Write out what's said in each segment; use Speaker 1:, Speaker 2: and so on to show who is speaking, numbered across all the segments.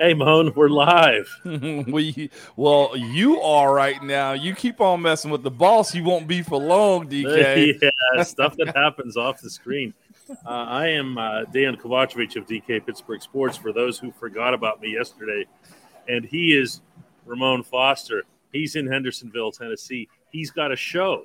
Speaker 1: Hey, Moan, we're live.
Speaker 2: we well, you are right now. You keep on messing with the boss, you won't be for long, DK.
Speaker 1: yeah, stuff that happens off the screen. Uh, I am uh, Dejan Kovacevic of DK Pittsburgh Sports. For those who forgot about me yesterday, and he is Ramon Foster. He's in Hendersonville, Tennessee. He's got a show.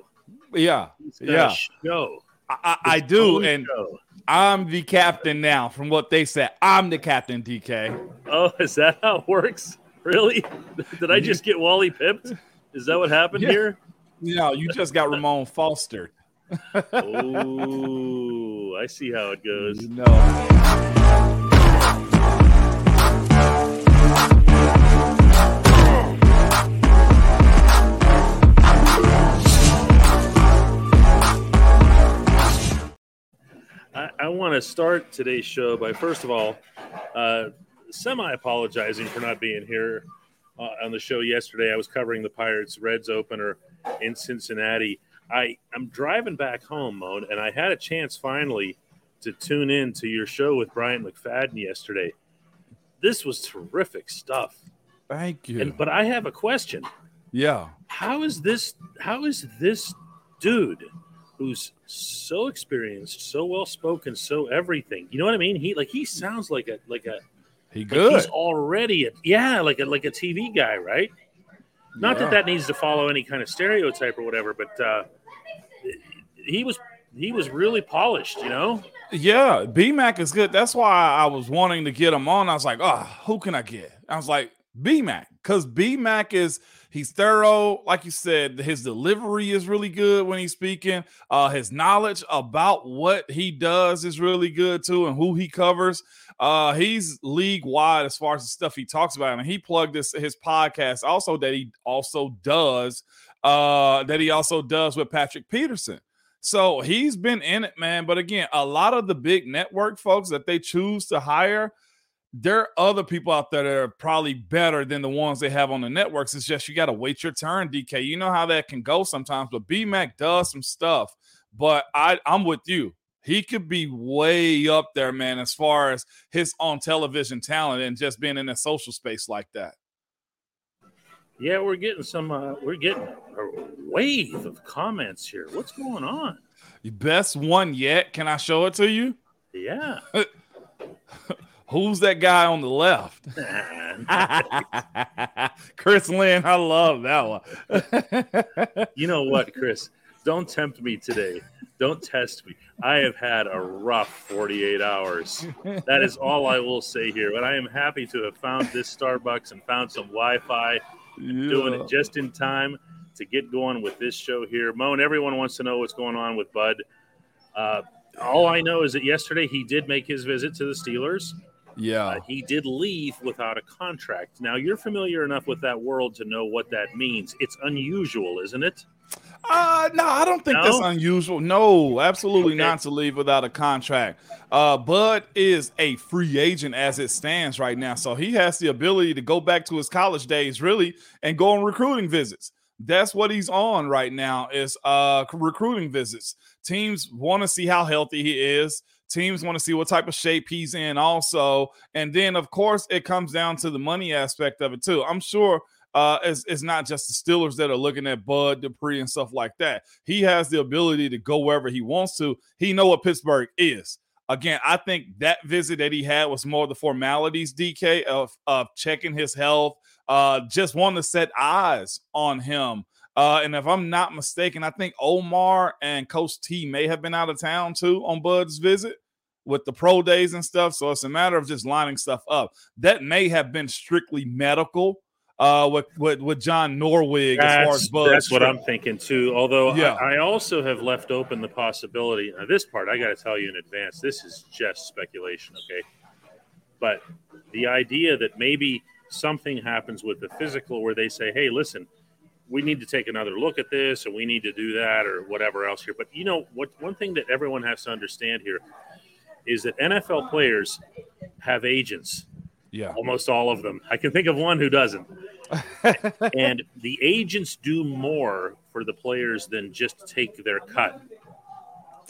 Speaker 2: Yeah,
Speaker 1: yeah, show.
Speaker 2: I, I, I do, and show. I'm the captain now. From what they said, I'm the captain. DK.
Speaker 1: Oh, is that how it works? Really? Did I just get Wally pipped? Is that what happened yeah. here?
Speaker 2: No, you just got Ramon Foster.
Speaker 1: oh, I see how it goes.
Speaker 2: No.
Speaker 1: I, I want to start today's show by first of all, uh, semi apologizing for not being here uh, on the show yesterday. I was covering the Pirates Reds opener in Cincinnati. I I'm driving back home, Moan, and I had a chance finally to tune in to your show with Brian McFadden yesterday. This was terrific stuff.
Speaker 2: Thank you.
Speaker 1: And, but I have a question.
Speaker 2: Yeah.
Speaker 1: How is this? How is this dude who's so experienced, so well spoken, so everything? You know what I mean? He like he sounds like a like a
Speaker 2: he good.
Speaker 1: Like he's already a, yeah, like a like a TV guy, right? Not yeah. that that needs to follow any kind of stereotype or whatever, but uh, he was he was really polished, you know.
Speaker 2: Yeah, BMAC is good. That's why I was wanting to get him on. I was like, oh, who can I get? I was like, BMAC, because BMAC is he's thorough. Like you said, his delivery is really good when he's speaking. Uh, his knowledge about what he does is really good too, and who he covers. Uh, he's league wide as far as the stuff he talks about, and he plugged this his podcast also that he also does. Uh, that he also does with Patrick Peterson. So he's been in it, man. But again, a lot of the big network folks that they choose to hire, there are other people out there that are probably better than the ones they have on the networks. It's just you got to wait your turn, DK. You know how that can go sometimes. But BMAC does some stuff. But I, I'm with you he could be way up there, man, as far as his on television talent and just being in a social space like that.
Speaker 1: Yeah, we're getting some. Uh, we're getting a wave of comments here. What's going on?
Speaker 2: Best one yet? Can I show it to you?
Speaker 1: Yeah.
Speaker 2: Who's that guy on the left? Chris Lynn. I love that
Speaker 1: one. you know what, Chris? Don't tempt me today. Don't test me. I have had a rough 48 hours. That is all I will say here. But I am happy to have found this Starbucks and found some Wi Fi, yeah. doing it just in time to get going with this show here. Moan, everyone wants to know what's going on with Bud. Uh, all I know is that yesterday he did make his visit to the Steelers.
Speaker 2: Yeah. Uh,
Speaker 1: he did leave without a contract. Now, you're familiar enough with that world to know what that means. It's unusual, isn't it?
Speaker 2: Uh no, I don't think no? that's unusual. No, absolutely okay. not to leave without a contract. Uh Bud is a free agent as it stands right now. So he has the ability to go back to his college days really and go on recruiting visits. That's what he's on right now is uh recruiting visits. Teams want to see how healthy he is. Teams want to see what type of shape he's in also. And then of course it comes down to the money aspect of it too. I'm sure uh, it's, it's not just the Steelers that are looking at Bud Dupree and stuff like that. He has the ability to go wherever he wants to. He know what Pittsburgh is. Again, I think that visit that he had was more of the formalities, DK, of of checking his health, uh, just wanting to set eyes on him. Uh, and if I'm not mistaken, I think Omar and Coach T may have been out of town too on Bud's visit with the pro days and stuff. So it's a matter of just lining stuff up. That may have been strictly medical uh, with, with, with John Norwig
Speaker 1: that's, as far as Bud. That's what I'm thinking too. Although yeah. I, I, also have left open the possibility. Now, this part I got to tell you in advance. This is just speculation, okay? But the idea that maybe something happens with the physical where they say, "Hey, listen, we need to take another look at this, and we need to do that, or whatever else here." But you know what? One thing that everyone has to understand here is that NFL players have agents
Speaker 2: yeah.
Speaker 1: Almost all of them. I can think of one who doesn't. and the agents do more for the players than just take their cut.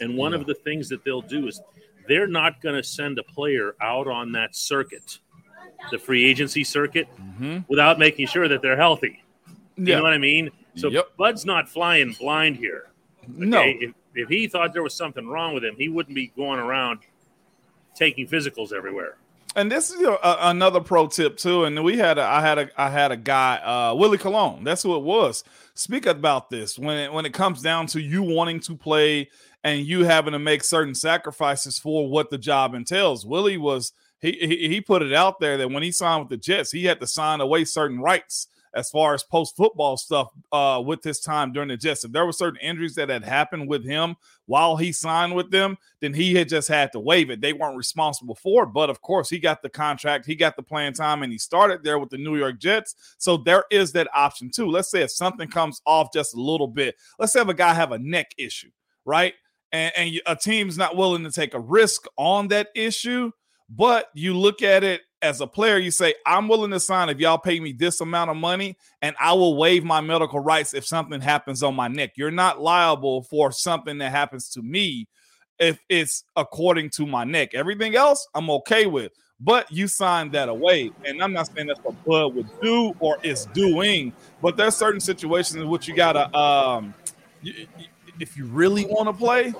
Speaker 1: And one yeah. of the things that they'll do is they're not going to send a player out on that circuit the free agency circuit mm-hmm. without making sure that they're healthy. You yeah. know what I mean? So yep. Bud's not flying blind here.
Speaker 2: Okay? No.
Speaker 1: If, if he thought there was something wrong with him, he wouldn't be going around taking physicals everywhere.
Speaker 2: And this is a, another pro tip too. And we had a, I had a I had a guy uh, Willie Colon. That's who it was. Speak about this when it, when it comes down to you wanting to play and you having to make certain sacrifices for what the job entails. Willie was he, he he put it out there that when he signed with the Jets, he had to sign away certain rights as far as post football stuff uh, with his time during the Jets. If there were certain injuries that had happened with him while he signed with them, then he had just had to waive it. They weren't responsible for it. But of course, he got the contract, he got the playing time, and he started there with the New York Jets. So there is that option too. Let's say if something comes off just a little bit, let's have a guy have a neck issue, right? And, and a team's not willing to take a risk on that issue, but you look at it as a player, you say, I'm willing to sign if y'all pay me this amount of money, and I will waive my medical rights if something happens on my neck. You're not liable for something that happens to me if it's according to my neck. Everything else, I'm okay with. But you signed that away. And I'm not saying that's what Bud would do or is doing, but there's certain situations in which you gotta um if you really want to play,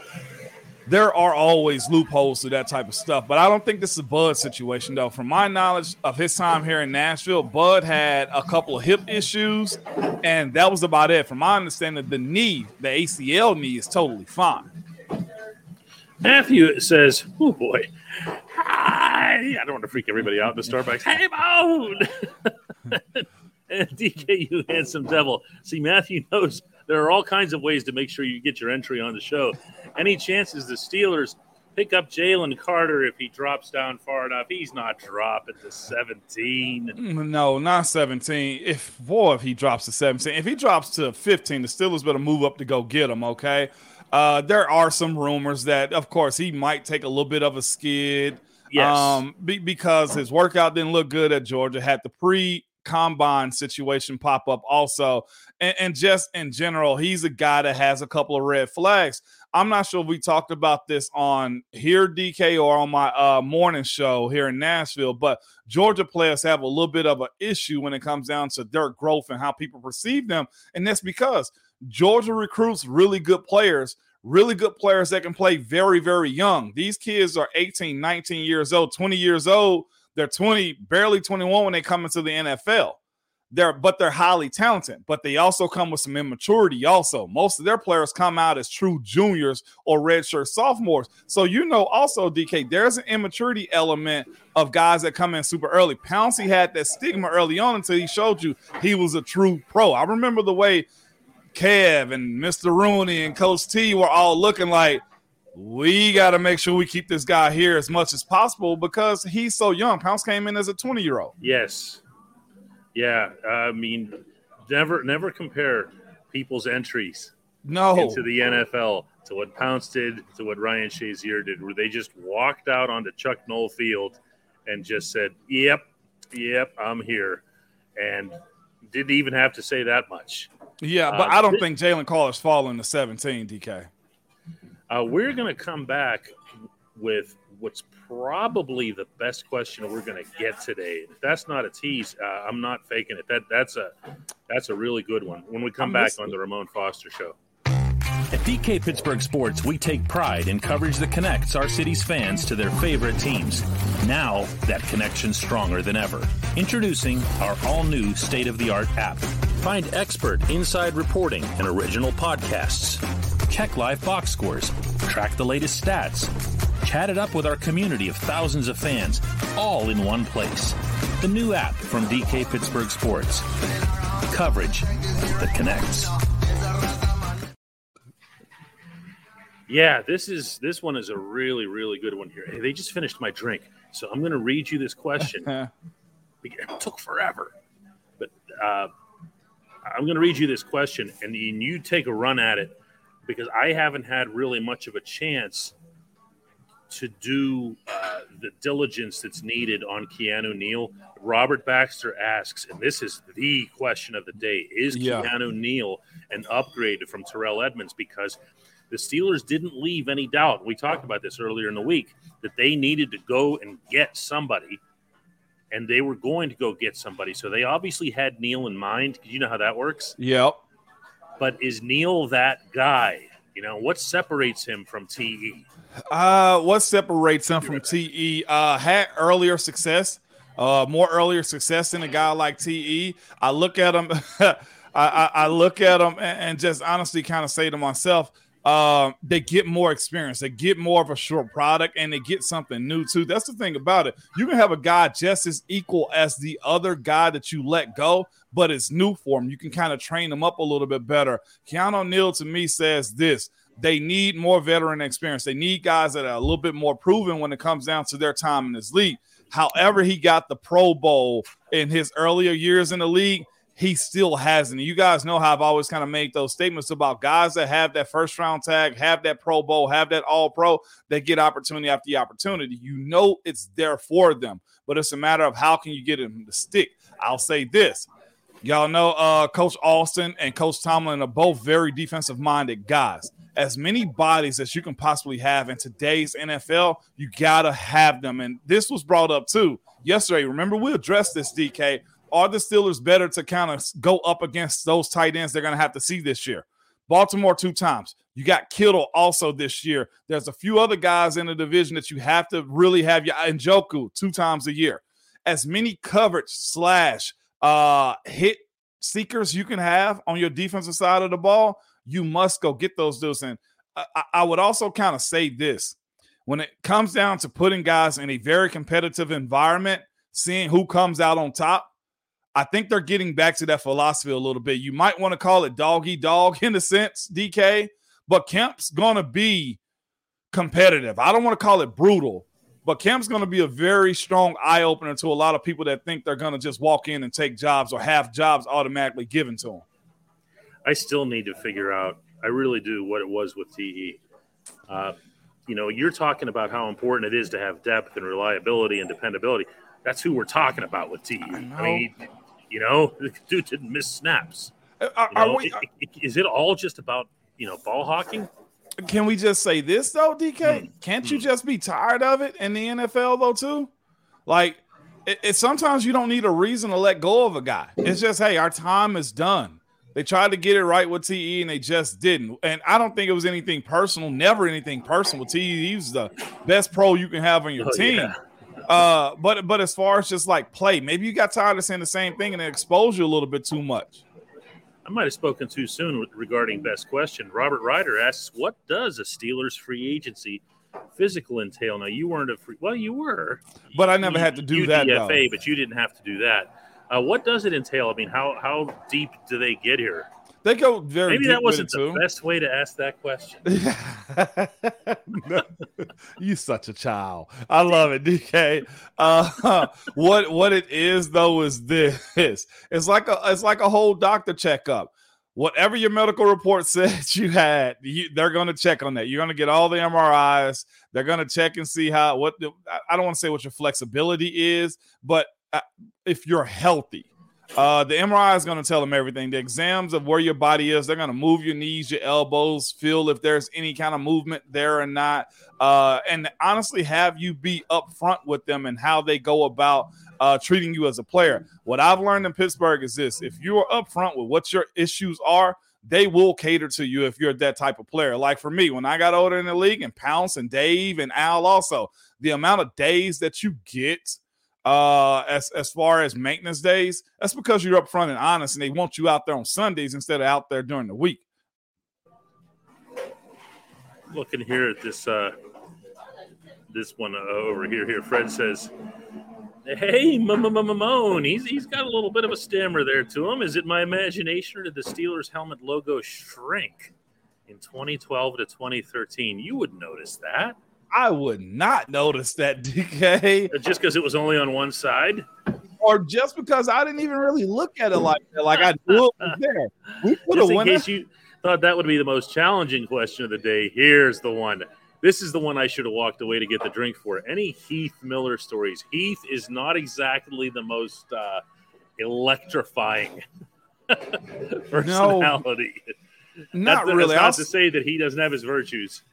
Speaker 2: there are always loopholes to that type of stuff. But I don't think this is a Bud situation, though. From my knowledge of his time here in Nashville, Bud had a couple of hip issues, and that was about it. From my understanding, the knee, the ACL knee, is totally fine.
Speaker 1: Matthew says, "Oh boy, hi! I don't want to freak everybody out in the Starbucks. Hey, Bone!" and DK, you handsome devil. See, Matthew knows there are all kinds of ways to make sure you get your entry on the show. Any chances the Steelers pick up Jalen Carter if he drops down far enough? He's not dropping to 17.
Speaker 2: Mm, no, not 17. If boy, if he drops to 17, if he drops to 15, the Steelers better move up to go get him. Okay. Uh, there are some rumors that, of course, he might take a little bit of a skid.
Speaker 1: Yes.
Speaker 2: Um, be, because his workout didn't look good at Georgia. Had the pre combine situation pop up also. And, and, just in general, he's a guy that has a couple of red flags. I'm not sure if we talked about this on here, DK, or on my uh, morning show here in Nashville, but Georgia players have a little bit of an issue when it comes down to their growth and how people perceive them. And that's because Georgia recruits really good players really good players that can play very, very young. These kids are 18, 19 years old, 20 years old they're 20, barely 21 when they come into the NFL. They're but they're highly talented, but they also come with some immaturity. Also, most of their players come out as true juniors or redshirt sophomores. So you know, also DK, there's an immaturity element of guys that come in super early. Pouncey had that stigma early on until he showed you he was a true pro. I remember the way Kev and Mr. Rooney and Coach T were all looking like we got to make sure we keep this guy here as much as possible because he's so young. Pounce came in as a 20 year old.
Speaker 1: Yes. Yeah. I mean, never, never compare people's entries
Speaker 2: no.
Speaker 1: into the NFL to what Pounce did, to what Ryan Shazier did, where they just walked out onto Chuck Noll Field and just said, Yep, yep, I'm here. And didn't even have to say that much.
Speaker 2: Yeah, but uh, I don't th- think Jalen Carter's falling to 17, DK.
Speaker 1: Uh, we're going to come back with what's probably the best question we're going to get today. If that's not a tease, uh, I'm not faking it. That that's a that's a really good one. When we come I'm back on the Ramon Foster show.
Speaker 3: At DK Pittsburgh Sports, we take pride in coverage that connects our city's fans to their favorite teams. Now, that connection's stronger than ever. Introducing our all new state of the art app. Find expert inside reporting and original podcasts. Check live box scores, track the latest stats, chat it up with our community of thousands of fans, all in one place. The new app from DK Pittsburgh Sports. Coverage that connects.
Speaker 1: Yeah, this is this one is a really really good one here. Hey, they just finished my drink, so I'm going to read you this question. it took forever, but uh, I'm going to read you this question, and you take a run at it because I haven't had really much of a chance to do uh, the diligence that's needed on Keanu Neal. Robert Baxter asks, and this is the question of the day: Is yeah. Keanu Neal an upgrade from Terrell Edmunds? Because the Steelers didn't leave any doubt. We talked about this earlier in the week that they needed to go and get somebody and they were going to go get somebody. So they obviously had Neal in mind you know how that works.
Speaker 2: Yep.
Speaker 1: But is Neal that guy? You know, what separates him from TE?
Speaker 2: Uh, what separates him from TE? Uh, had earlier success, uh, more earlier success than a guy like TE. I look at him, I, I, I, look at him and, and just honestly kind of say to myself, uh, they get more experience, they get more of a short product, and they get something new too. That's the thing about it. You can have a guy just as equal as the other guy that you let go, but it's new for him. You can kind of train them up a little bit better. Keanu Neal to me says this. They need more veteran experience. They need guys that are a little bit more proven when it comes down to their time in this league. However, he got the Pro Bowl in his earlier years in the league he still hasn't. You guys know how I've always kind of made those statements about guys that have that first round tag, have that Pro Bowl, have that All Pro, they get opportunity after the opportunity. You know it's there for them, but it's a matter of how can you get him to stick. I'll say this. Y'all know uh, Coach Austin and Coach Tomlin are both very defensive minded guys. As many bodies as you can possibly have in today's NFL, you got to have them. And this was brought up too yesterday. Remember, we addressed this, DK are the Steelers better to kind of go up against those tight ends they're going to have to see this year? Baltimore two times. You got Kittle also this year. There's a few other guys in the division that you have to really have your Njoku two times a year. As many coverage slash uh, hit seekers you can have on your defensive side of the ball, you must go get those dudes. And I, I would also kind of say this when it comes down to putting guys in a very competitive environment, seeing who comes out on top, I think they're getting back to that philosophy a little bit. You might want to call it doggy dog in a sense, DK, but Kemp's going to be competitive. I don't want to call it brutal, but Kemp's going to be a very strong eye opener to a lot of people that think they're going to just walk in and take jobs or have jobs automatically given to them.
Speaker 1: I still need to figure out, I really do, what it was with TE. Uh, you know, you're talking about how important it is to have depth and reliability and dependability. That's who we're talking about with TE. I, I mean, you know, the dude didn't miss snaps. Uh, are, you know, we, is it all just about you know ball hawking?
Speaker 2: Can we just say this though, DK? Mm. Can't you mm. just be tired of it in the NFL though too? Like, it, it, sometimes you don't need a reason to let go of a guy. It's just hey, our time is done. They tried to get it right with TE and they just didn't. And I don't think it was anything personal. Never anything personal. TE was the best pro you can have on your oh, team. Yeah. Uh, but but as far as just like play, maybe you got tired of saying the same thing and it exposed you a little bit too much.
Speaker 1: I might have spoken too soon regarding best question. Robert Ryder asks, "What does a Steelers free agency physical entail?" Now you weren't a free. Well, you were,
Speaker 2: but I never had to do that.
Speaker 1: UDFA, but you didn't have to do that. Uh, what does it entail? I mean, how how deep do they get here?
Speaker 2: They go very.
Speaker 1: Maybe that wasn't the too. best way to ask that question.
Speaker 2: you such a child. I love it, DK. Uh, what what it is though is this. It's like a it's like a whole doctor checkup. Whatever your medical report says you had, you, they're going to check on that. You're going to get all the MRIs. They're going to check and see how what. I don't want to say what your flexibility is, but uh, if you're healthy uh, the MRI is going to tell them everything. The exams of where your body is, they're going to move your knees, your elbows, feel if there's any kind of movement there or not. Uh, and honestly, have you be upfront with them and how they go about uh, treating you as a player. What I've learned in Pittsburgh is this if you are upfront with what your issues are, they will cater to you if you're that type of player. Like for me, when I got older in the league, and Pounce and Dave and Al also, the amount of days that you get uh, as as far as maintenance days, that's because you're upfront and honest, and they want you out there on Sundays instead of out there during the week.
Speaker 1: Looking here at this uh, this one uh, over here. Here, Fred says, "Hey, Mamone, he's he's got a little bit of a stammer there to him. Is it my imagination, or did the Steelers helmet logo shrink in 2012 to 2013? You would notice that."
Speaker 2: I would not notice that DK.
Speaker 1: Just because it was only on one side?
Speaker 2: Or just because I didn't even really look at it like that. Like I knew it was there.
Speaker 1: We put just in case you thought that would be the most challenging question of the day, here's the one. This is the one I should have walked away to get the drink for. Any Heath Miller stories? Heath is not exactly the most uh, electrifying personality.
Speaker 2: No, not that's, really.
Speaker 1: That's not to say that he doesn't have his virtues.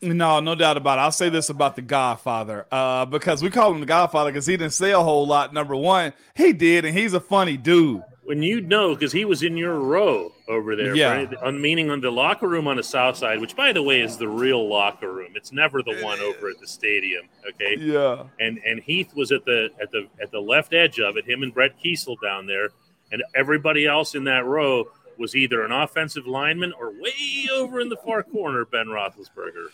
Speaker 2: No, no doubt about it. I'll say this about the Godfather, uh, because we call him the Godfather because he didn't say a whole lot. Number one, he did, and he's a funny dude.
Speaker 1: When you know, because he was in your row over there, yeah. Right? On, meaning on the locker room on the south side, which by the way is the real locker room. It's never the one over at the stadium. Okay.
Speaker 2: Yeah.
Speaker 1: And and Heath was at the at the at the left edge of it. Him and Brett Keisel down there, and everybody else in that row was either an offensive lineman or way over in the far corner, Ben Roethlisberger.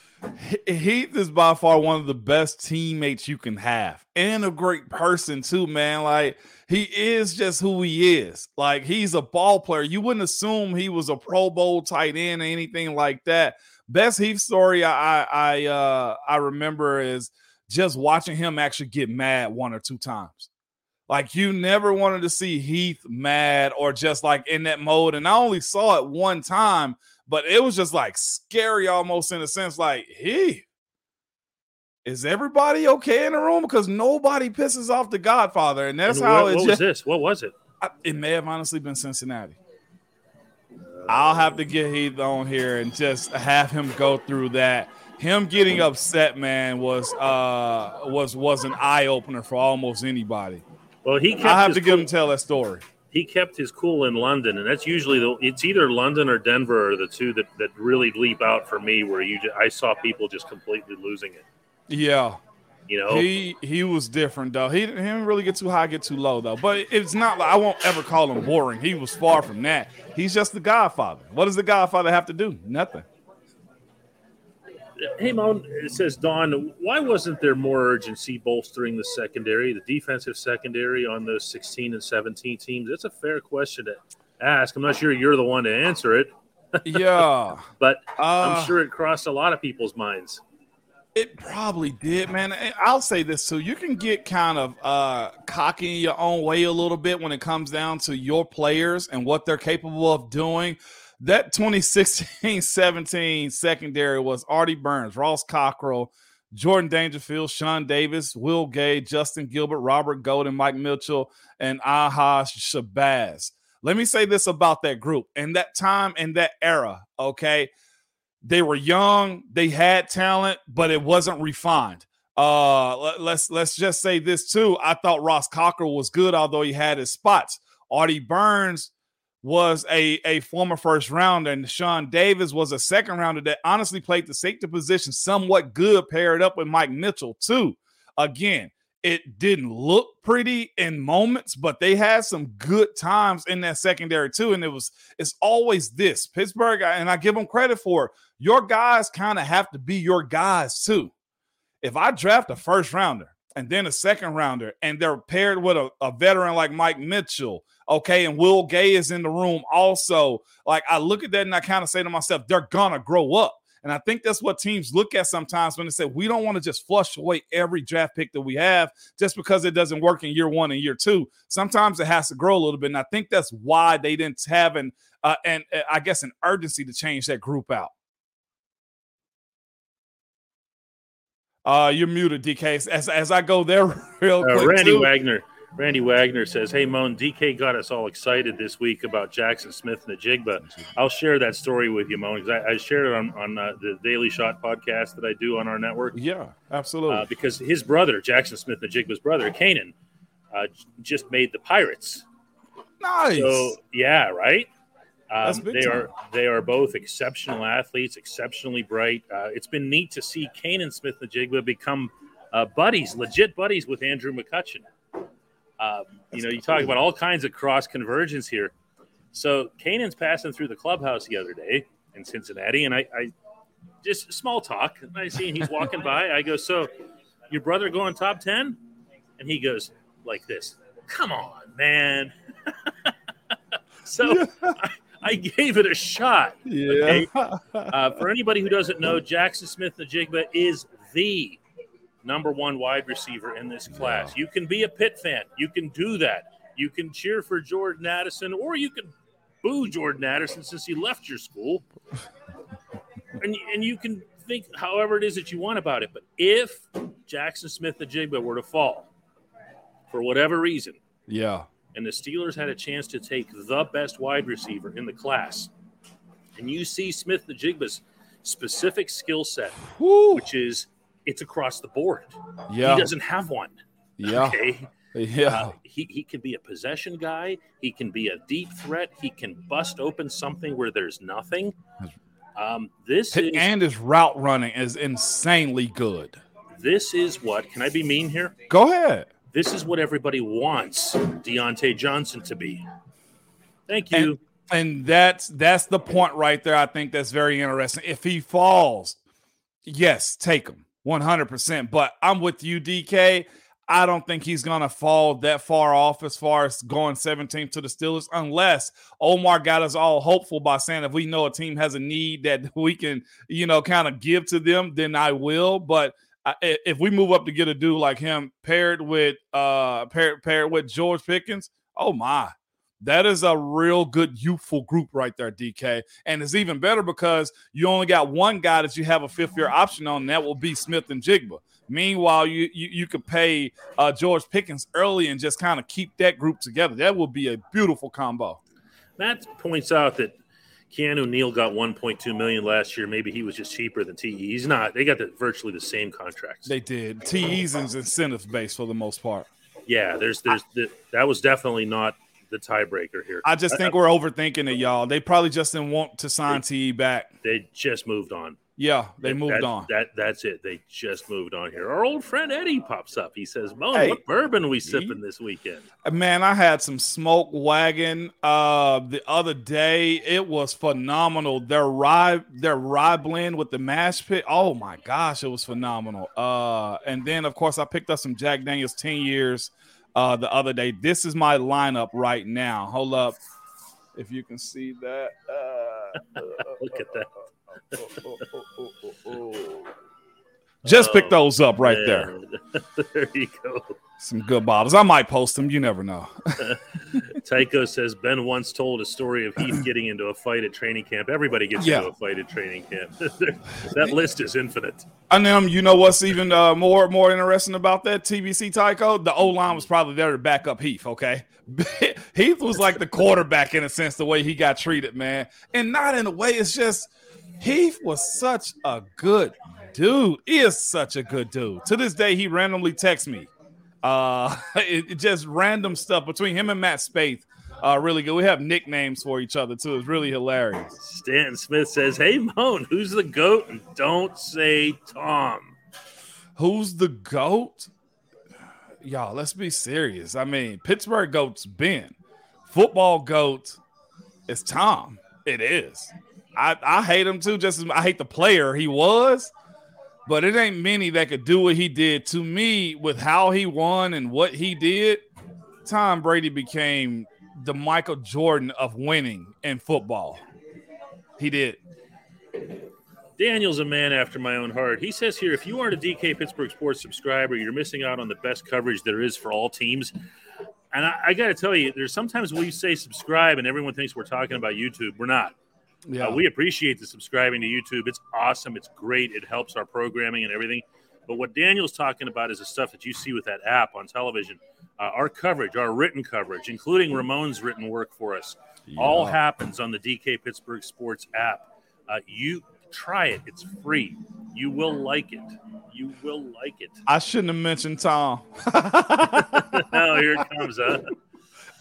Speaker 2: Heath is by far one of the best teammates you can have, and a great person too, man. Like he is just who he is. Like he's a ball player. You wouldn't assume he was a Pro Bowl tight end or anything like that. Best Heath story I I uh, I remember is just watching him actually get mad one or two times. Like you never wanted to see Heath mad or just like in that mode. And I only saw it one time, but it was just like scary almost in a sense, like, he is everybody okay in the room? Because nobody pisses off the Godfather. And that's
Speaker 1: and
Speaker 2: how it
Speaker 1: what
Speaker 2: just,
Speaker 1: was this? What was it?
Speaker 2: It may have honestly been Cincinnati. I'll have to get Heath on here and just have him go through that. Him getting upset, man, was uh was was an eye opener for almost anybody.
Speaker 1: Well, he.
Speaker 2: I have to give him tell that story.
Speaker 1: He kept his cool in London, and that's usually the. It's either London or Denver are the two that that really leap out for me. Where you, just, I saw people just completely losing it.
Speaker 2: Yeah,
Speaker 1: you know,
Speaker 2: he he was different though. He, he didn't really get too high, get too low though. But it's not like I won't ever call him boring. He was far from that. He's just the Godfather. What does the Godfather have to do? Nothing.
Speaker 1: Hey, Mon, it says, Don, why wasn't there more urgency bolstering the secondary, the defensive secondary on those 16 and 17 teams? That's a fair question to ask. I'm not sure you're the one to answer it.
Speaker 2: Yeah.
Speaker 1: but uh, I'm sure it crossed a lot of people's minds.
Speaker 2: It probably did, man. I'll say this too. You can get kind of uh, cocky in your own way a little bit when it comes down to your players and what they're capable of doing that 2016 17 secondary was Artie Burns, Ross Cockrell, Jordan Dangerfield, Sean Davis, Will Gay, Justin Gilbert, Robert Golden, Mike Mitchell, and Al-Hajj Shabazz. Let me say this about that group. and that time, and that era, okay, they were young, they had talent, but it wasn't refined. Uh, let, let's let's just say this too. I thought Ross Cockrell was good, although he had his spots. Artie Burns was a, a former first rounder, and Sean Davis was a second rounder that honestly played the safety position somewhat good, paired up with Mike Mitchell, too. Again, it didn't look pretty in moments, but they had some good times in that secondary too. And it was it's always this Pittsburgh, and I give them credit for it. Your guys kind of have to be your guys too. If I draft a first rounder and then a second rounder, and they're paired with a, a veteran like Mike Mitchell Okay. And Will Gay is in the room also. Like I look at that and I kind of say to myself, they're gonna grow up. And I think that's what teams look at sometimes when they say we don't want to just flush away every draft pick that we have just because it doesn't work in year one and year two. Sometimes it has to grow a little bit. And I think that's why they didn't have an uh, and uh, I guess an urgency to change that group out. Uh, you're muted, DK. As as I go there real uh, quick.
Speaker 1: Randy too. Wagner. Randy Wagner says, Hey, Moan, DK got us all excited this week about Jaxon Smith-Njigba. I'll share that story with you, Moan, because I, I, shared it on, on uh, the Daily Shot podcast that I do on our network.
Speaker 2: Yeah, absolutely.
Speaker 1: Uh, because his brother, Jaxon Smith-Njigba's brother, Canaan, uh, just made the Pirates.
Speaker 2: Nice.
Speaker 1: So, yeah, right? Um, they time. are they are both exceptional athletes, exceptionally bright. Uh, it's been neat to see Canaan Smith-Njigba become uh, buddies, legit buddies with Andrew McCutchen. Um, you know, you talk about all kinds of cross convergence here. So Canaan's passing through the clubhouse the other day in Cincinnati, and I, I just small talk. I see he's walking by. I go, "So, your brother going top 10? And he goes like this. Come on, man. so I, I, gave it a shot.
Speaker 2: Yeah. Okay?
Speaker 1: Uh, for anybody who doesn't know, Jaxon Smith-Njigba is the number one wide receiver in this class. Yeah. You can be a Pitt fan. You can do that. You can cheer for Jordan Addison, or you can boo Jordan Addison since he left your school. and, and you can think however it is that you want about it. But if Jaxon Smith-Njigba were to fall for whatever reason,
Speaker 2: yeah,
Speaker 1: and the Steelers had a chance to take the best wide receiver in the class, and you see Smith-Njigba's specific skill set, which is it's across the board.
Speaker 2: Yeah.
Speaker 1: He doesn't have one.
Speaker 2: Yeah.
Speaker 1: Okay.
Speaker 2: Yeah.
Speaker 1: Uh, he, he can be a possession guy. He can be a deep threat. He can bust open something where there's nothing. Um, this is,
Speaker 2: and his route running is insanely good.
Speaker 1: This is what can I be mean here?
Speaker 2: Go ahead.
Speaker 1: This is what everybody wants Diontae Johnson to be. Thank you.
Speaker 2: And, and that's that's the point right there. I think that's very interesting. If he falls, yes, take him 100%. But I'm with you, DK. I don't think he's going to fall that far off as far as going 17th to the Steelers, unless Omar got us all hopeful by saying if we know a team has a need that we can, you know, kind of give to them, then I will. But if we move up to get a dude like him paired with uh paired, paired with George Pickens, oh my, that is a real good youthful group right there, DK. And it's even better because you only got one guy that you have a fifth year option on, and that will be Smith-Njigba. Meanwhile, you you, you could pay uh, George Pickens early and just kind of keep that group together. That would be a beautiful combo.
Speaker 1: Matt points out that Keanu Neal got 1.2 million last year. Maybe he was just cheaper than TE. He's not. They got the, virtually the same contracts.
Speaker 2: They did. TE's is incentive based for the most part.
Speaker 1: Yeah, there's there's the, that was definitely not the tiebreaker here.
Speaker 2: I just think I, we're overthinking it, y'all. They probably just didn't want to sign TE back.
Speaker 1: They just moved on.
Speaker 2: Yeah, they that, moved
Speaker 1: that,
Speaker 2: on.
Speaker 1: That that's it. They just moved on here. Our old friend Eddie pops up. He says, "Mo, hey, what bourbon we sipping this weekend?"
Speaker 2: Uh, man, I had some smoke wagon uh the other day. It was phenomenal. Their rye their rye blend with the mash pit. Oh my gosh, it was phenomenal. Uh and then of course I picked up some Jack Daniels 10 years uh the other day. This is my lineup right now. Hold up. If you can see that. Uh,
Speaker 1: Look at that.
Speaker 2: Just pick those up right there.
Speaker 1: there you go.
Speaker 2: Some good bottles. I might post them. You never know.
Speaker 1: Tycho says Ben once told a story of Heath getting into a fight at training camp. Everybody gets yeah. into a fight at training camp. that list is infinite.
Speaker 2: And then you know what's even uh, more more interesting about that TBC Tycho? The O line was probably there to back up Heath. Okay, Heath was like the quarterback in a sense, the way he got treated, man, and not in a way. It's just Heath was such a good dude. He is such a good dude. To this day, he randomly texts me. Uh, it, it just random stuff between him and Matt Spaeth. Uh, really good. We have nicknames for each other too. It's really hilarious.
Speaker 1: Stanton Smith says, "Hey Moan, who's the goat?" And don't say Tom.
Speaker 2: Who's the goat? Y'all, let's be serious. I mean, Pittsburgh goat's Ben. Football goat is Tom. It is. I, I hate him too. Just as I hate the player he was, but it ain't many that could do what he did. To me, with how he won and what he did, Tom Brady became the Michael Jordan of winning in football. He did.
Speaker 1: Daniel's a man after my own heart. He says here if you aren't a DK Pittsburgh Sports subscriber, you're missing out on the best coverage there is for all teams. And I, I got to tell you, there's sometimes we say subscribe and everyone thinks we're talking about YouTube. We're not. Yeah. Uh, we appreciate the subscribing to YouTube. It's awesome. It's great. It helps our programming and everything. But what Daniel's talking about is the stuff that you see with that app on television. Uh, our coverage, our written coverage, including Ramon's written work for us, yeah. all happens on the DK Pittsburgh Sports app. Uh, you try it. It's free. You will like it. You will like it.
Speaker 2: I shouldn't have mentioned Tom.
Speaker 1: oh, here it comes, huh?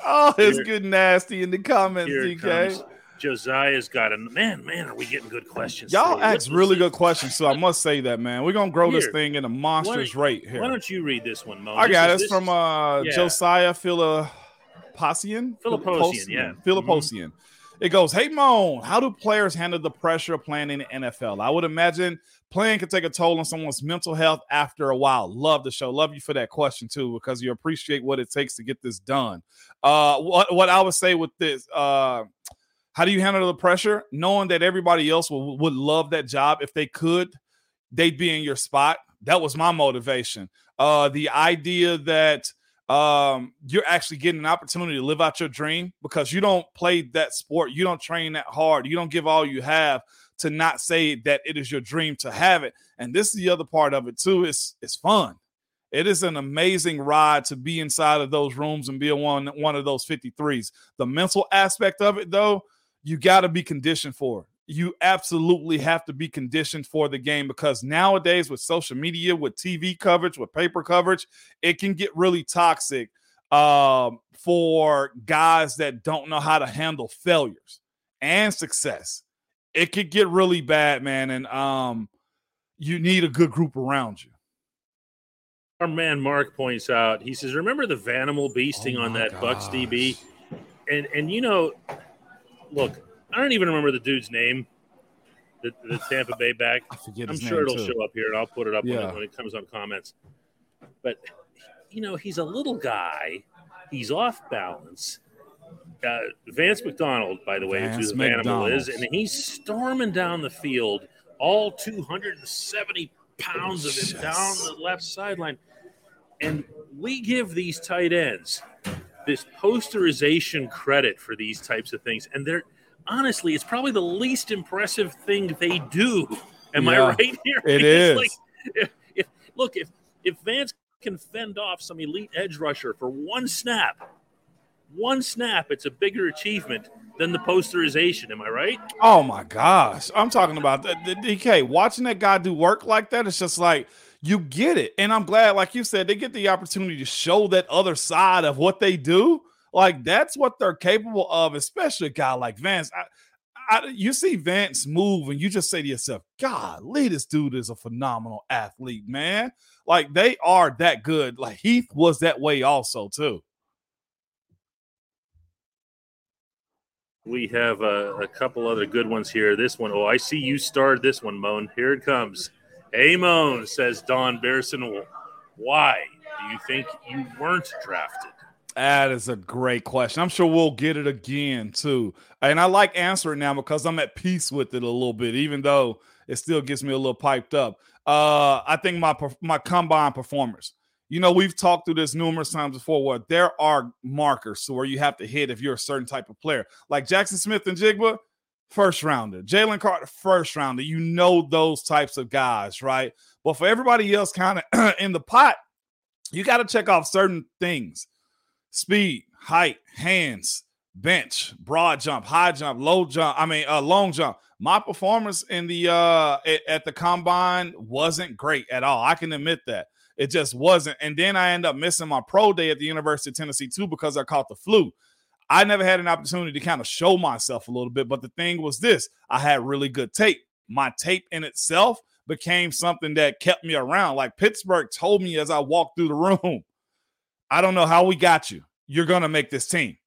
Speaker 2: Oh, it's here, good nasty in the comments, DK.
Speaker 1: Josiah's got a man. Man, are we getting good questions?
Speaker 2: Y'all today? ask really good questions, so I must say that, man. We're gonna grow here, this thing in a monstrous rate here.
Speaker 1: Why don't you read this one, Mo?
Speaker 2: I got it. It's from uh, yeah. Josiah Philipposian.
Speaker 1: Philipposian, yeah.
Speaker 2: Philipposian. Mm-hmm. It goes, Hey Moan, how do players handle the pressure of playing in the NFL? I would imagine playing could take a toll on someone's mental health after a while. Love the show. Love you for that question too, because you appreciate what it takes to get this done. Uh, what what I would say with this, uh, how do you handle the pressure? Knowing that everybody else will, would love that job if they could, they'd be in your spot. That was my motivation. Uh, the idea that um, you're actually getting an opportunity to live out your dream because you don't play that sport, you don't train that hard, you don't give all you have to not say that it is your dream to have it. And this is the other part of it too. It's it's fun. It is an amazing ride to be inside of those rooms and be one one of those 53s. The mental aspect of it though, you got to be conditioned for. you absolutely have to be conditioned for the game because nowadays with social media, with TV coverage, with paper coverage, it can get really toxic um, for guys that don't know how to handle failures and success. It could get really bad, man, and um, you need a good group around you.
Speaker 1: Our man Mark points out. He says, "Remember the Vanimal beasting oh on that gosh. Bucks DB?" And and you know, look, I don't even remember the dude's name. The, the Tampa Bay back. I forget I'm sure it'll too. show up here, and I'll put it up yeah. when, it, when it comes on comments. But you know, he's a little guy. He's off balance. Uh, Vance McDonald, by the way, Vance who the animal is, and he's storming down the field, all 270 pounds of him yes. down the left sideline. And we give these tight ends this posterization credit for these types of things. And they're honestly, it's probably the least impressive thing they do. Am yeah, I right here?
Speaker 2: It is. Like,
Speaker 1: if, if, look, if if Vance can fend off some elite edge rusher for one snap, one snap, it's a bigger achievement than the posterization. Am I right?
Speaker 2: Oh my gosh, I'm talking about the, the DK. Watching that guy do work like that, it's just like you get it, and I'm glad, like you said, they get the opportunity to show that other side of what they do like that's what they're capable of, especially a guy like Vance. I, I, you see Vance move, and you just say to yourself, "Golly, this dude is a phenomenal athlete, man!" Like they are that good. Like Heath was that way also too.
Speaker 1: We have a, a couple other good ones here. This one, oh, I see you starred this one, Moan. Here it comes. Moan, says Don Bearson. Why do you think you weren't drafted?
Speaker 2: That is a great question. I'm sure we'll get it again too. And I like answering now because I'm at peace with it a little bit, even though it still gets me a little piped up. Uh, I think my my combine performers. You know, we've talked through this numerous times before where there are markers where you have to hit if you're a certain type of player. Like Jaxon Smith-Njigba, first rounder. Jalen Carter, first rounder. You know those types of guys, right? But for everybody else kind of in the pot, you got to check off certain things speed, height, hands, bench, broad jump, high jump, low jump. I mean, uh, long jump. My performance in the uh at, at the combine wasn't great at all. I can admit that it just wasn't. And then I end up missing my pro day at the University of Tennessee too because I caught the flu. I never had an opportunity to kind of show myself a little bit, but the thing was this: I had really good tape. My tape in itself became something that kept me around. Like Pittsburgh told me as I walked through the room, I don't know how we got you. You're going to make this team.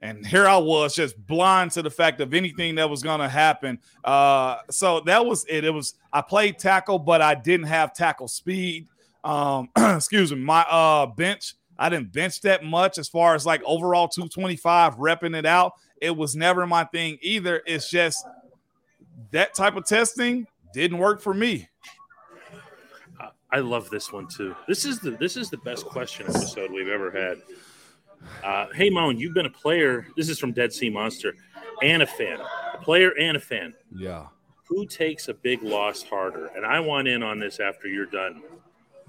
Speaker 2: And here I was just blind to the fact of anything that was going to happen. Uh, so that was it. It was, I played tackle, but I didn't have tackle speed. Um, excuse me. My uh, bench, I didn't bench that much as far as like overall 225 repping it out. It was never my thing either. It's just that type of testing didn't work for me.
Speaker 1: I love this one too. This is the this is the best question episode we've ever had. Uh, hey Moan, you've been a player. This is from Dead Sea Monster and a fan, a player and a fan.
Speaker 2: Yeah.
Speaker 1: Who takes a big loss harder? And I want in on this after you're done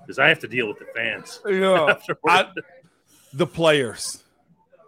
Speaker 1: because I have to deal with the fans.
Speaker 2: Yeah. I, the players,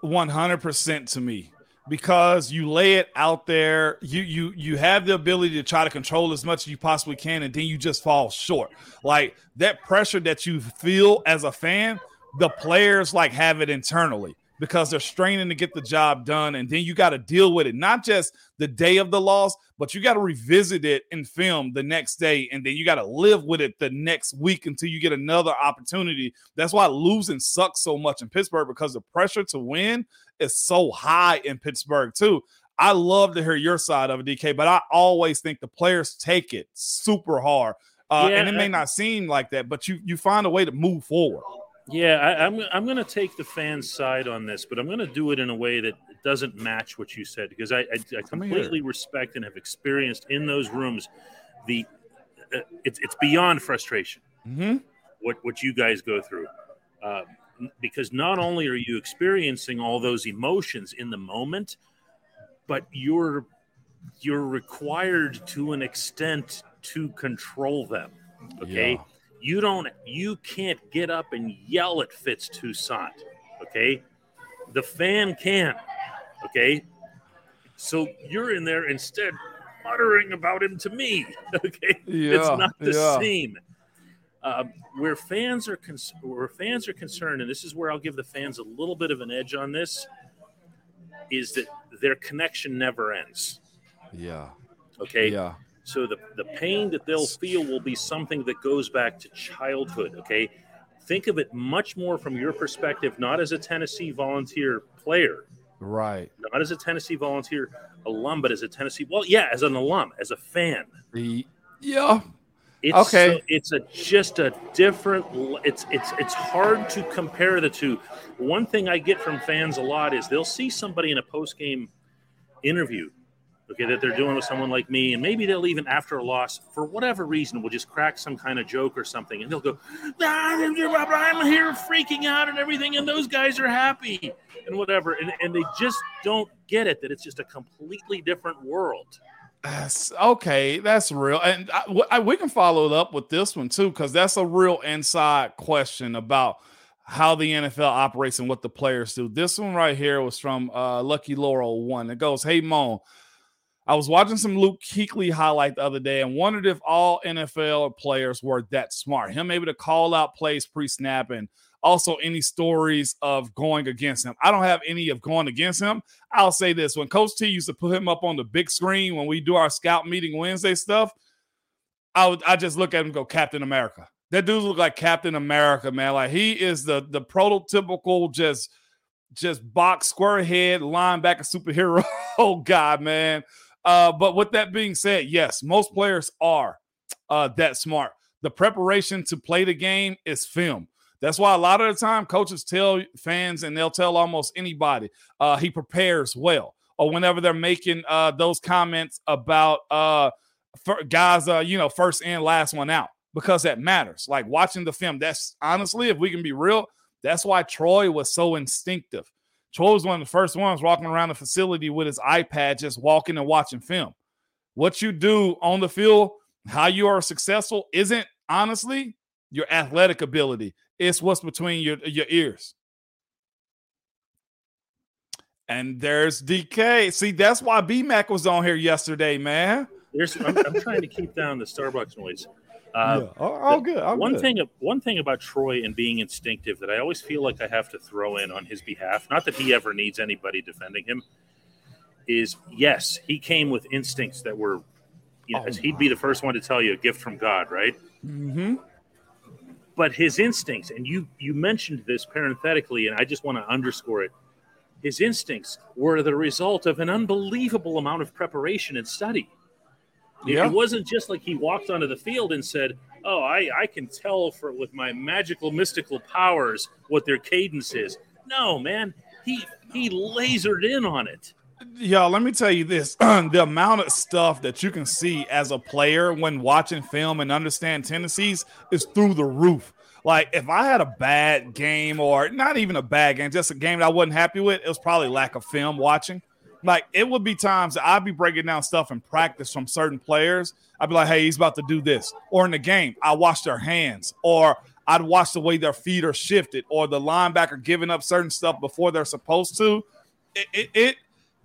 Speaker 2: one hundred percent to me. Because you lay it out there you you you have the ability to try to control as much as you possibly can and then you just fall short. Like that pressure that you feel as a fan the players like have it internally because they're straining to get the job done. And then you got to deal with it not just the day of the loss but you got to revisit it in film the next day. And then you got to live with it the next week until you get another opportunity. That's why losing sucks so much in pittsburgh because the pressure to win is so high in pittsburgh too. I love to hear your side of it dk but i always think the players take it super hard. Uh, yeah, and it may not seem like that but you you find a way to move forward
Speaker 1: yeah, I, am I'm, I'm going to take the fans' side on this, but I'm going to do it in a way that doesn't match what you said because I, I, I completely respect and have experienced in those rooms the uh, it's it's beyond frustration.
Speaker 2: Mm-hmm.
Speaker 1: What what you guys go through, uh, because not only are you experiencing all those emotions in the moment, but you're you're required to an extent to control them. Okay. Yeah you don't you can't get up and yell at Fitz Toussaint. Okay. The fan can. Okay. So you're in there instead muttering about him to me. Okay, yeah, it's not the yeah. same. Uh, where fans are con- where fans are concerned, and this is where I'll give the fans a little bit of an edge on this, is that their connection never ends.
Speaker 2: Yeah.
Speaker 1: Okay.
Speaker 2: Yeah.
Speaker 1: So the, the pain that they'll feel will be something that goes back to childhood. Okay. Think of it much more from your perspective, not as a Tennessee volunteer player.
Speaker 2: Right.
Speaker 1: Not as a Tennessee volunteer alum, but as a Tennessee, well, yeah, as an alum, as a fan.
Speaker 2: The, yeah.
Speaker 1: It's okay. So, it's a just a different. It's it's it's hard to compare the two. One thing I get from fans a lot is they'll see somebody in a post game interview, okay, that they're doing with someone like me, and maybe they'll even after a loss, for whatever reason, will just crack some kind of joke or something, and they'll go, "I'm here freaking out and everything," and those guys are happy and whatever, and and they just don't get it that it's just a completely different world.
Speaker 2: That's okay. That's real, and I, I, we can follow it up with this one too, because that's a real inside question about how the NFL operates and what the players do. This one right here was from uh, Lucky Laurel One. It goes, "Hey Mo, I was watching some Luke Kuechly highlight the other day and wondered if all NFL players were that smart. Him able to call out plays pre-snap and also any stories of going against him. I don't have any of going against him. I'll say this when Coach T used to put him up on the big screen when we do our scout meeting Wednesday stuff, I would I just look at him go, Captain America. That dude look like Captain America, man. Like he is the the prototypical just just box square head linebacker superhero guy, man. Uh, but with that being said, yes, most players are uh, that smart. The preparation to play the game is film. That's why a lot of the time coaches tell fans, and they'll tell almost anybody, uh, he prepares well. Or whenever they're making uh, those comments about uh, guys, uh, you know, first and last one out, because that matters. Like watching the film, that's honestly, if we can be real, that's why Troy was so instinctive. Troy was one of the first ones walking around the facility with his iPad, just walking and watching film. What you do on the field, how you are successful, isn't honestly your athletic ability. It's what's between your, your ears. And there's DK. See, that's why BMAC was on here yesterday, man.
Speaker 1: I'm, I'm trying to keep down the Starbucks noise. Uh,
Speaker 2: yeah. all, all good. All
Speaker 1: one
Speaker 2: good.
Speaker 1: thing, one thing about Troy and being instinctive that I always feel like I have to throw in on his behalf. Not that he ever needs anybody defending him. Is yes, he came with instincts that were, you know, oh he'd be the first one to tell you a gift from God, right?
Speaker 2: Mm-hmm
Speaker 1: but his instincts and you you mentioned this parenthetically and i just want to underscore it his instincts were the result of an unbelievable amount of preparation and study yeah. it wasn't just like he walked onto the field and said oh i i can tell for with my magical mystical powers what their cadence is no man he he lasered in on it
Speaker 2: Y'all, let me tell you this the amount of stuff that you can see as a player when watching film and understand tendencies is through the roof. Like, if I had a bad game, or not even a bad game, just a game that I wasn't happy with, it was probably lack of film watching. Like, it would be times that I'd be breaking down stuff in practice from certain players. I'd be like, hey, he's about to do this. Or in the game, I watch their hands, or I'd watch the way their feet are shifted, or the linebacker giving up certain stuff before they're supposed to. It, it, it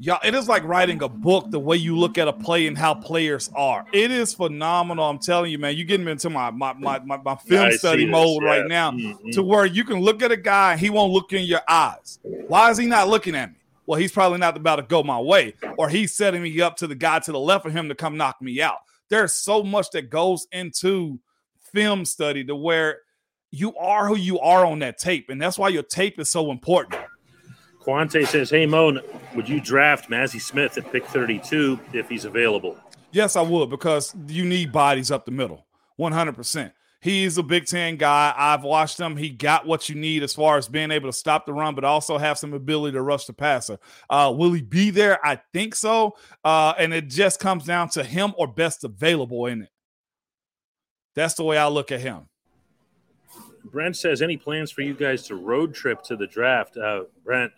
Speaker 2: Y'all, it is like writing a book the way you look at a play and how players are. It is phenomenal. I'm telling you, man. You're getting me into my my my, my, my film yeah, study mode yeah. right now mm-hmm. to where you can look at a guy he won't look in your eyes. Why is he not looking at me? Well, he's probably not about to go my way, or he's setting me up to the guy to the left of him to come knock me out. There's so much that goes into film study to where you are who you are on that tape. And that's why your tape is so important.
Speaker 1: Quante says, "Hey Mo, would you draft Mazi Smith at pick 32 if he's available?"
Speaker 2: Yes, I would because you need bodies up the middle. 100%. He's a Big Ten guy. I've watched him. He got what you need as far as being able to stop the run, but also have some ability to rush the passer. Uh, will he be there? I think so. Uh, and it just comes down to him or best available in it. That's the way I look at him.
Speaker 1: Brent says, any plans for you guys to road trip to the draft? Uh, Brent,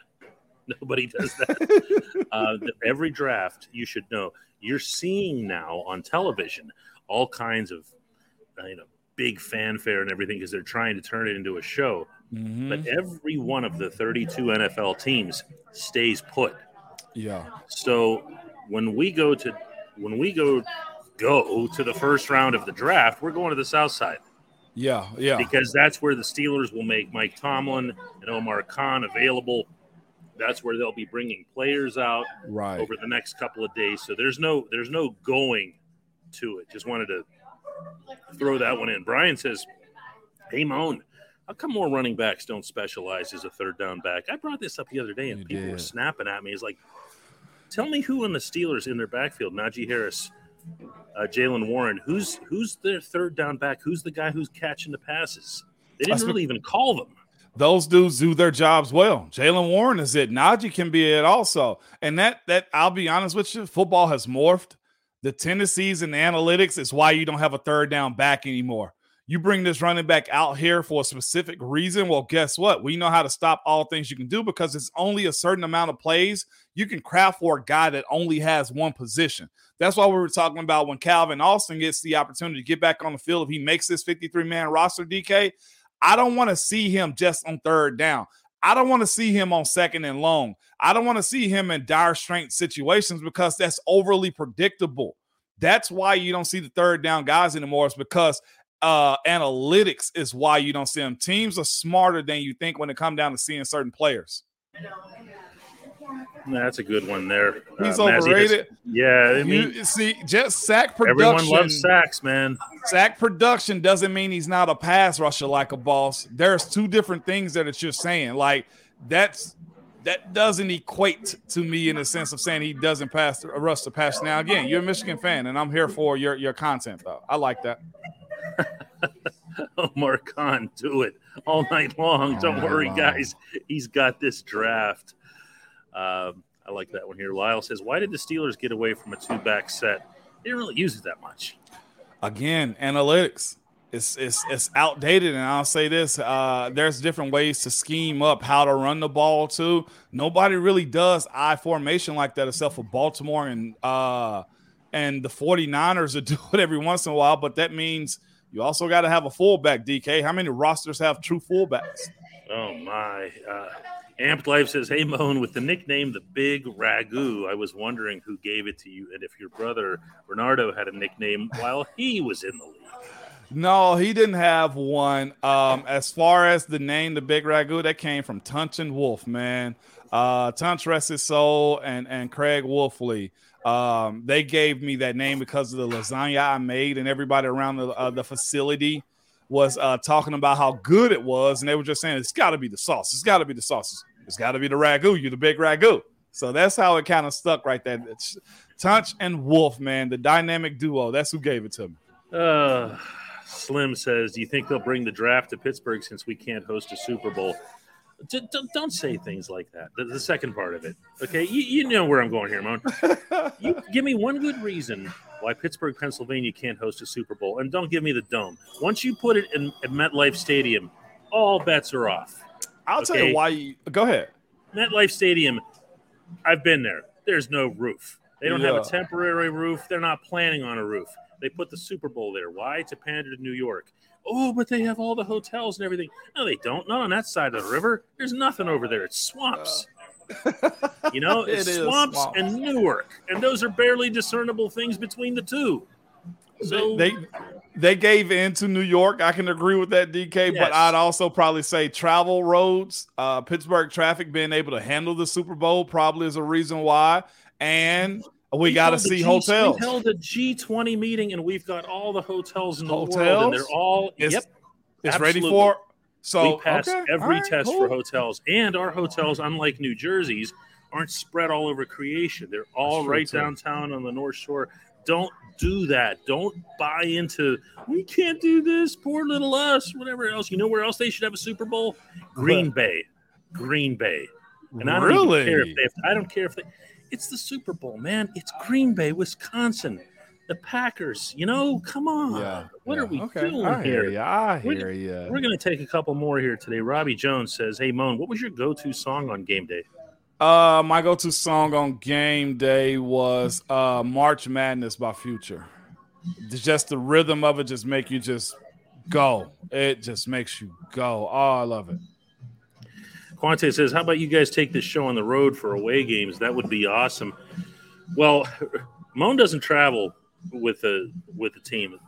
Speaker 1: Nobody does that. uh, every draft, you should know, you're seeing now on television all kinds of, uh, you know, big fanfare and everything because they're trying to turn it into a show. Mm-hmm. But every one of the 32 NFL teams stays put.
Speaker 2: Yeah.
Speaker 1: So when we go to when we go go to the first round of the draft, we're going to the South Side.
Speaker 2: Yeah, yeah.
Speaker 1: Because that's where the Steelers will make Mike Tomlin and Omar Khan available. That's where they'll be bringing players out
Speaker 2: right.
Speaker 1: over the next couple of days. So there's no there's no going to it. Just wanted to throw that one in. Brian says, "Hey Moan, how come more running backs don't specialize as a third down back?" I brought this up the other day, and you people did. were snapping at me. It's like, tell me who in the Steelers in their backfield, Najee Harris, uh, Jaylen Warren. Who's who's their third down back? Who's the guy who's catching the passes? They didn't really even call them.
Speaker 2: Those dudes do their jobs well. Jaylen Warren is it. Najee can be it also. And that that I'll be honest with you, football has morphed. The tendencies and the analytics is why you don't have a third down back anymore. You bring this running back out here for a specific reason. Well, guess what? We know how to stop all things you can do because it's only a certain amount of plays you can craft for a guy that only has one position. That's why we were talking about when Calvin Austin gets the opportunity to get back on the field. If he makes this 53 man roster, DK, I don't want to see him just on third down. I don't want to see him on second and long. I don't want to see him in dire strength situations because that's overly predictable. That's why you don't see the third down guys anymore. It's because uh, analytics is why you don't see them. Teams are smarter than you think when it comes down to seeing certain players.
Speaker 1: That's a good one there.
Speaker 2: He's uh, overrated. Has,
Speaker 1: yeah, I
Speaker 2: mean, you see, just sack production.
Speaker 1: Everyone loves sacks, man.
Speaker 2: Sack production doesn't mean he's not a pass rusher like a boss. There's two different things that you're saying. Like that's that doesn't equate to me in the sense of saying he doesn't pass rush the pass. Now, again, you're a Michigan fan, and I'm here for your your content though. I like that.
Speaker 1: Omar Khan, do it all night long. Don't worry, guys. He's got this draft. Um, I like that one here. Lyle says, "Why did the Steelers get away from a two-back set? They didn't really use it that much."
Speaker 2: Again, analytics. It's, it's, it's outdated, and I'll say this: uh, there's different ways to scheme up how to run the ball too. Nobody really does I formation like that except for Baltimore and uh, and the 49ers will do it every once in a while, but that means you also got to have a fullback. DK, how many rosters have true fullbacks?
Speaker 1: Oh my! Uh, Amped Life says, Hey, Moan, with the nickname the Big Ragu, I was wondering who gave it to you and if your brother Bernardo had a nickname while he was in the league.
Speaker 2: No, he didn't have one. Um, as far as the name, the Big Ragu, that came from Tunch and Wolf, man. Uh, Tunch rest his soul and, and Craig Wolfley. Um, they gave me that name because of the lasagna I made, and everybody around the, uh, the facility was uh, talking about how good it was, and they were just saying it's got to be the sauce. It's got to be the sauces. It's got to be the ragu. You're the big ragu. So that's how it kind of stuck right there. It's Tunch and Wolf, man, the dynamic duo. That's who gave it to me.
Speaker 1: Uh, Slim says, "Do you think they'll bring the draft to Pittsburgh since we can't host a Super Bowl?" Don't, don't say things like that. The, the second part of it, okay? You, you, know where I'm going here, Moan. you give me one good reason why Pittsburgh, Pennsylvania can't host a Super Bowl, and don't give me the dome. Once you put it in at MetLife Stadium, all bets are off.
Speaker 2: I'll okay? tell you why. You, go ahead.
Speaker 1: MetLife Stadium. I've been there. There's no roof. They don't yeah. have a temporary roof. They're not planning on a roof. They put the Super Bowl there. Why? To pander to New York. Oh, but they have all the hotels and everything. No, they don't. Not on that side of the river. There's nothing over there. It's swamps. you know, it's it swamps, swamps and Newark, and those are barely discernible things between the two.
Speaker 2: So they they gave in to New York. I can agree with that, DK. Yes. But I'd also probably say travel roads, uh, Pittsburgh traffic being able to handle the Super Bowl probably is a reason why. And we, got to see G, hotels.
Speaker 1: We held a G20 meeting, and we've got all the hotels in the hotels? world, and they're all
Speaker 2: it's,
Speaker 1: yep,
Speaker 2: it's ready for. So
Speaker 1: we pass okay, every right, test cool. for hotels, and our hotels, unlike New Jersey's, aren't spread all over creation. They're all right too. downtown on the North Shore. Don't do that. Don't buy into we can't do this. Poor little us. Whatever else. You know where else they should have a Super Bowl? Green Bay. Green Bay. And I don't really? care if they. Have, I don't care if they. It's the Super Bowl, man. It's Green Bay, Wisconsin. The Packers, you know, come on. Yeah, what yeah. are we okay. doing I
Speaker 2: here?
Speaker 1: Yeah,
Speaker 2: I hear you.
Speaker 1: We're going to take a couple more here today. Robbie Jones says, Hey, Moan, what was your go to song on game day?
Speaker 2: Uh, my go to song on game day was uh, March Madness by Future. Just the rhythm of it just make you just go. It just makes you go. Oh, I love it.
Speaker 1: Quante says, "How about you guys take this show on the road for away games? That would be awesome." Well, Moan doesn't travel with the with the team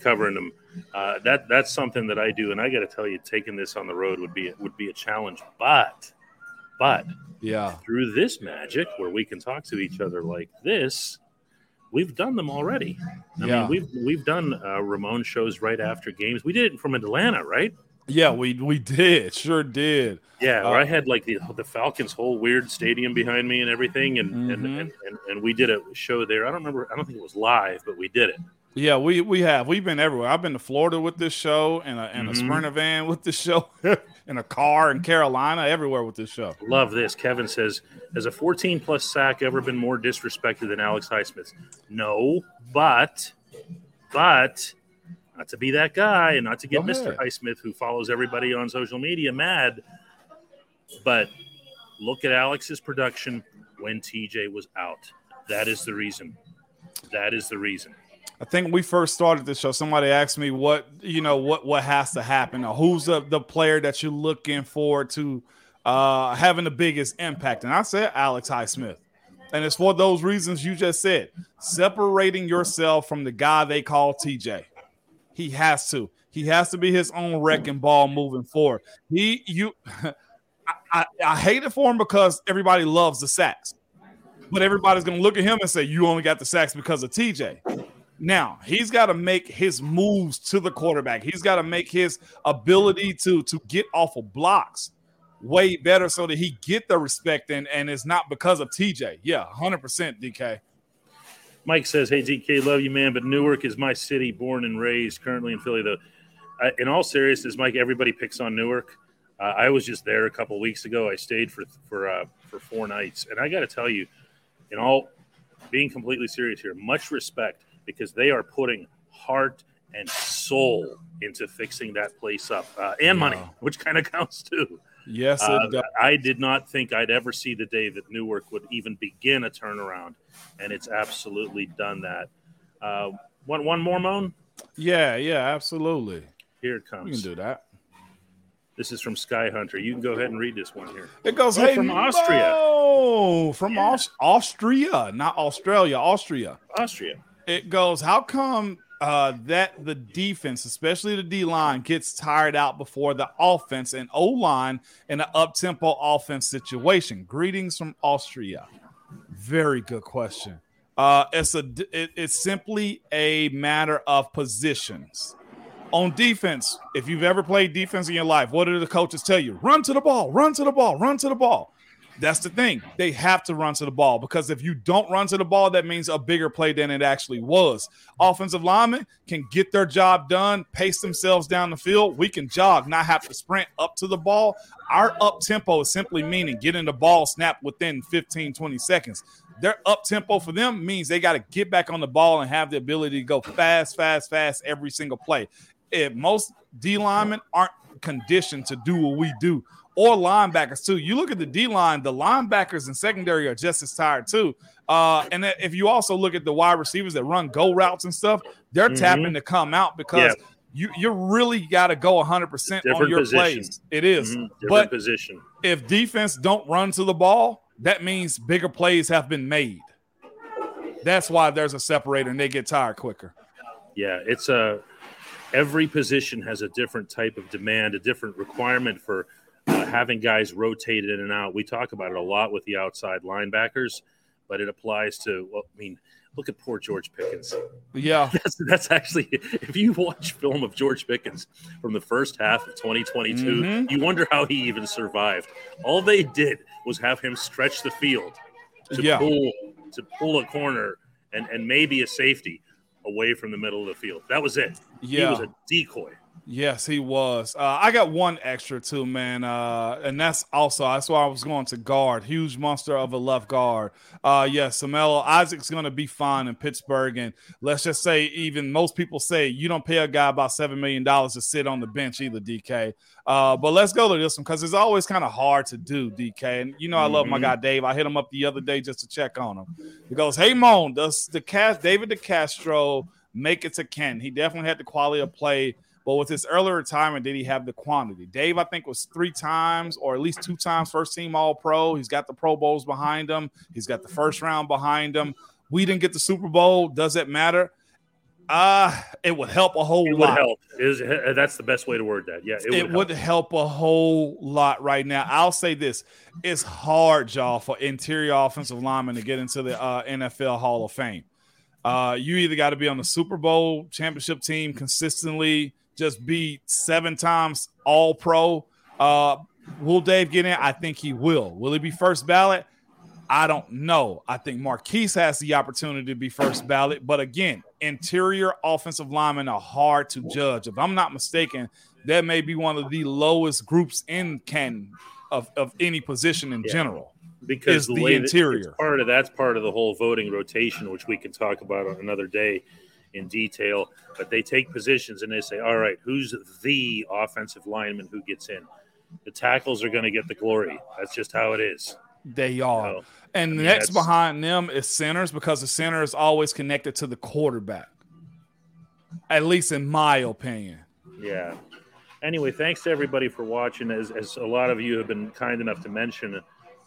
Speaker 1: covering them. Uh, that that's something that I do, and I got to tell you, taking this on the road would be would be a challenge. But but
Speaker 2: yeah,
Speaker 1: through this magic where we can talk to each other like this, we've done them already. I yeah. mean, we've we've done uh, Ramon shows right after games. We did it from Atlanta, right?
Speaker 2: Yeah, we we did, sure did.
Speaker 1: Yeah, uh, I had like the the Falcons' whole weird stadium behind me and everything, and, mm-hmm. and, and, and and we did a show there. I don't remember. I don't think it was live, but we did it.
Speaker 2: Yeah, we we have. We've been everywhere. I've been to Florida with this show, and a, and mm-hmm. a Sprinter van with this show, in a car in Carolina, everywhere with this show.
Speaker 1: Love this. Kevin says, "Has a 14 plus sack ever been more disrespected than Alex Highsmith?" No, but but not to be that guy and not to get Mr. Highsmith, who follows everybody on social media, mad. But look at Alex's production when TJ was out. That is the reason. That is the reason.
Speaker 2: I think we first started this show. Somebody asked me what you know what what has to happen or who's the, the player that you're looking for to uh, having the biggest impact, and I said Alex Highsmith. And it's for those reasons you just said, separating yourself from the guy they call TJ. He has to. He has to be his own wrecking ball moving forward. He, you, I, I, I hate it for him because everybody loves the sacks, but everybody's gonna look at him and say, "You only got the sacks because of TJ." Now he's got to make his moves to the quarterback. He's got to make his ability to to get off of blocks way better so that he get the respect and and it's not because of TJ. Yeah, hundred percent, DK.
Speaker 1: Mike says, "Hey DK, love you, man, but Newark is my city, born and raised. Currently in Philly, though. In all seriousness, Mike, everybody picks on Newark. Uh, I was just there a couple weeks ago. I stayed for for uh, for four nights, and I got to tell you, in all being completely serious here, much respect because they are putting heart and soul into fixing that place up uh, and money, which kind of counts too.
Speaker 2: Yes, uh,
Speaker 1: I did not think I'd ever see the day that Newark would even begin a turnaround, and it's absolutely done that. Uh, one, one more, Moan.
Speaker 2: Yeah, yeah, absolutely.
Speaker 1: Here it comes.
Speaker 2: You can do that.
Speaker 1: This is from Sky Hunter. You can go ahead and read this one here.
Speaker 2: It goes oh, hey, from Austria. Oh, from yeah. Aus- Austria, not Australia, Austria.
Speaker 1: Austria
Speaker 2: it goes, how come uh, that the defense, especially the D line, gets tired out before the offense and O line in an up tempo offense situation? Greetings from Austria. Very good question. Uh, it's a it, it's simply a matter of positions. On defense, if you've ever played defense in your life, what do the coaches tell you? Run to the ball, run to the ball, run to the ball. That's the thing. They have to run to the ball because if you don't run to the ball, that means a bigger play than it actually was. Offensive linemen can get their job done, pace themselves down the field. We can jog, not have to sprint up to the ball. Our up tempo is simply meaning getting the ball snapped within 15, 20 seconds. Their up tempo for them means they got to get back on the ball and have the ability to go fast, fast, fast every single play. If most D linemen aren't conditioned to do what we do or linebackers too. You look at the D line, the linebackers and secondary are just as tired too. Uh, and if you also look at the wide receivers that run go routes and stuff, they're mm-hmm. tapping to come out because yeah. you you really got to go 100 percent on your position. plays. It is.
Speaker 1: Mm-hmm. but position.
Speaker 2: If defense don't run to the ball, that means bigger plays have been made. That's why there's a separator and they get tired quicker.
Speaker 1: Yeah, it's a every position has a different type of demand, a different requirement for uh, having guys rotate in and out. We talk about it a lot with the outside linebackers, but it applies to, well, I mean, look at poor George Pickens.
Speaker 2: Yeah.
Speaker 1: That's, that's actually, if you watch film of George Pickens from the first half of 2022, mm-hmm. you wonder how he even survived. All they did was have him stretch the field to yeah. pull to pull a corner and, and maybe a safety away from the middle of the field. That was it. Yeah. He was a decoy.
Speaker 2: Yes, he was. Uh, I got one extra too, man, uh, and that's also that's why I was going to guard. Huge monster of a left guard. Uh, yes, Seumalo Isaac's going to be fine in Pittsburgh, and let's just say even most people say you don't pay a guy about seven million dollars to sit on the bench either, DK. Uh, but let's go to this one because it's always kind of hard to do, DK. And you know I love mm-hmm. my guy Dave. I hit him up the other day just to check on him. He goes, "Hey Moan, does the cast David DeCastro make it to Ken? He definitely had the quality of play." But with his earlier retirement, did he have the quantity? Dave, I think, was three times or at least two times first team All Pro. He's got the Pro Bowls behind him. He's got the first round behind him. We didn't get the Super Bowl. Does it matter? Uh, it would help a whole
Speaker 1: it
Speaker 2: lot.
Speaker 1: Would help. Is that's the best way to word that? Yeah,
Speaker 2: it, it would, help. help. a whole lot right now. I'll say this: it's hard, y'all, for interior offensive linemen to get into the uh, NFL Hall of Fame. Uh, you either got to be on the Super Bowl championship team consistently, just be seven times All Pro. Uh, will Dave get in? I think he will. Will he be first ballot? I don't know. I think Maurkice has the opportunity to be first ballot, but again, interior offensive linemen are hard to judge. If I'm not mistaken, that may be one of the lowest groups in Canton of, of any position in yeah. general.
Speaker 1: Because the, the interior part of that's part of the whole voting rotation, which we can talk about on another day in detail. But they take positions and they say, all right, who's the offensive lineman who gets in? The tackles are going to get the glory. That's just how it is.
Speaker 2: They are. And I mean, next behind them is centers because the center is always connected to the quarterback. At least in my opinion.
Speaker 1: Yeah. Anyway, thanks to everybody for watching. As, as a lot of you have been kind enough to mention,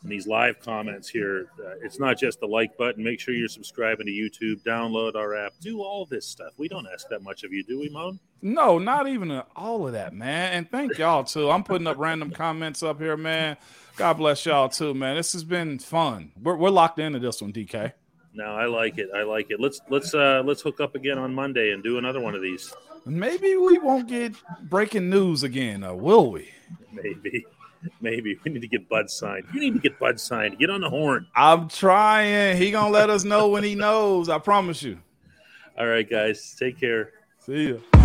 Speaker 1: in these live comments here. Uh, it's not just the like button. Make sure you're subscribing to YouTube, download our app, do all this stuff. We don't ask that much of you, do we, Moan?
Speaker 2: No, not even all of that, man. And thank y'all too. I'm putting up random comments up here, man. God bless y'all too, man. This has been fun. We're, we're locked into this one, DK.
Speaker 1: No, I like it. I like it. Let's let's uh let's hook up again on Monday and do another one of these.
Speaker 2: Maybe we won't get breaking news again, will we?
Speaker 1: Maybe. Maybe we need to get Bud signed. You need to get Bud signed. Get on the horn.
Speaker 2: I'm trying. He gonna let us know when he knows. I promise you.
Speaker 1: All right, guys. Take care.
Speaker 2: See ya.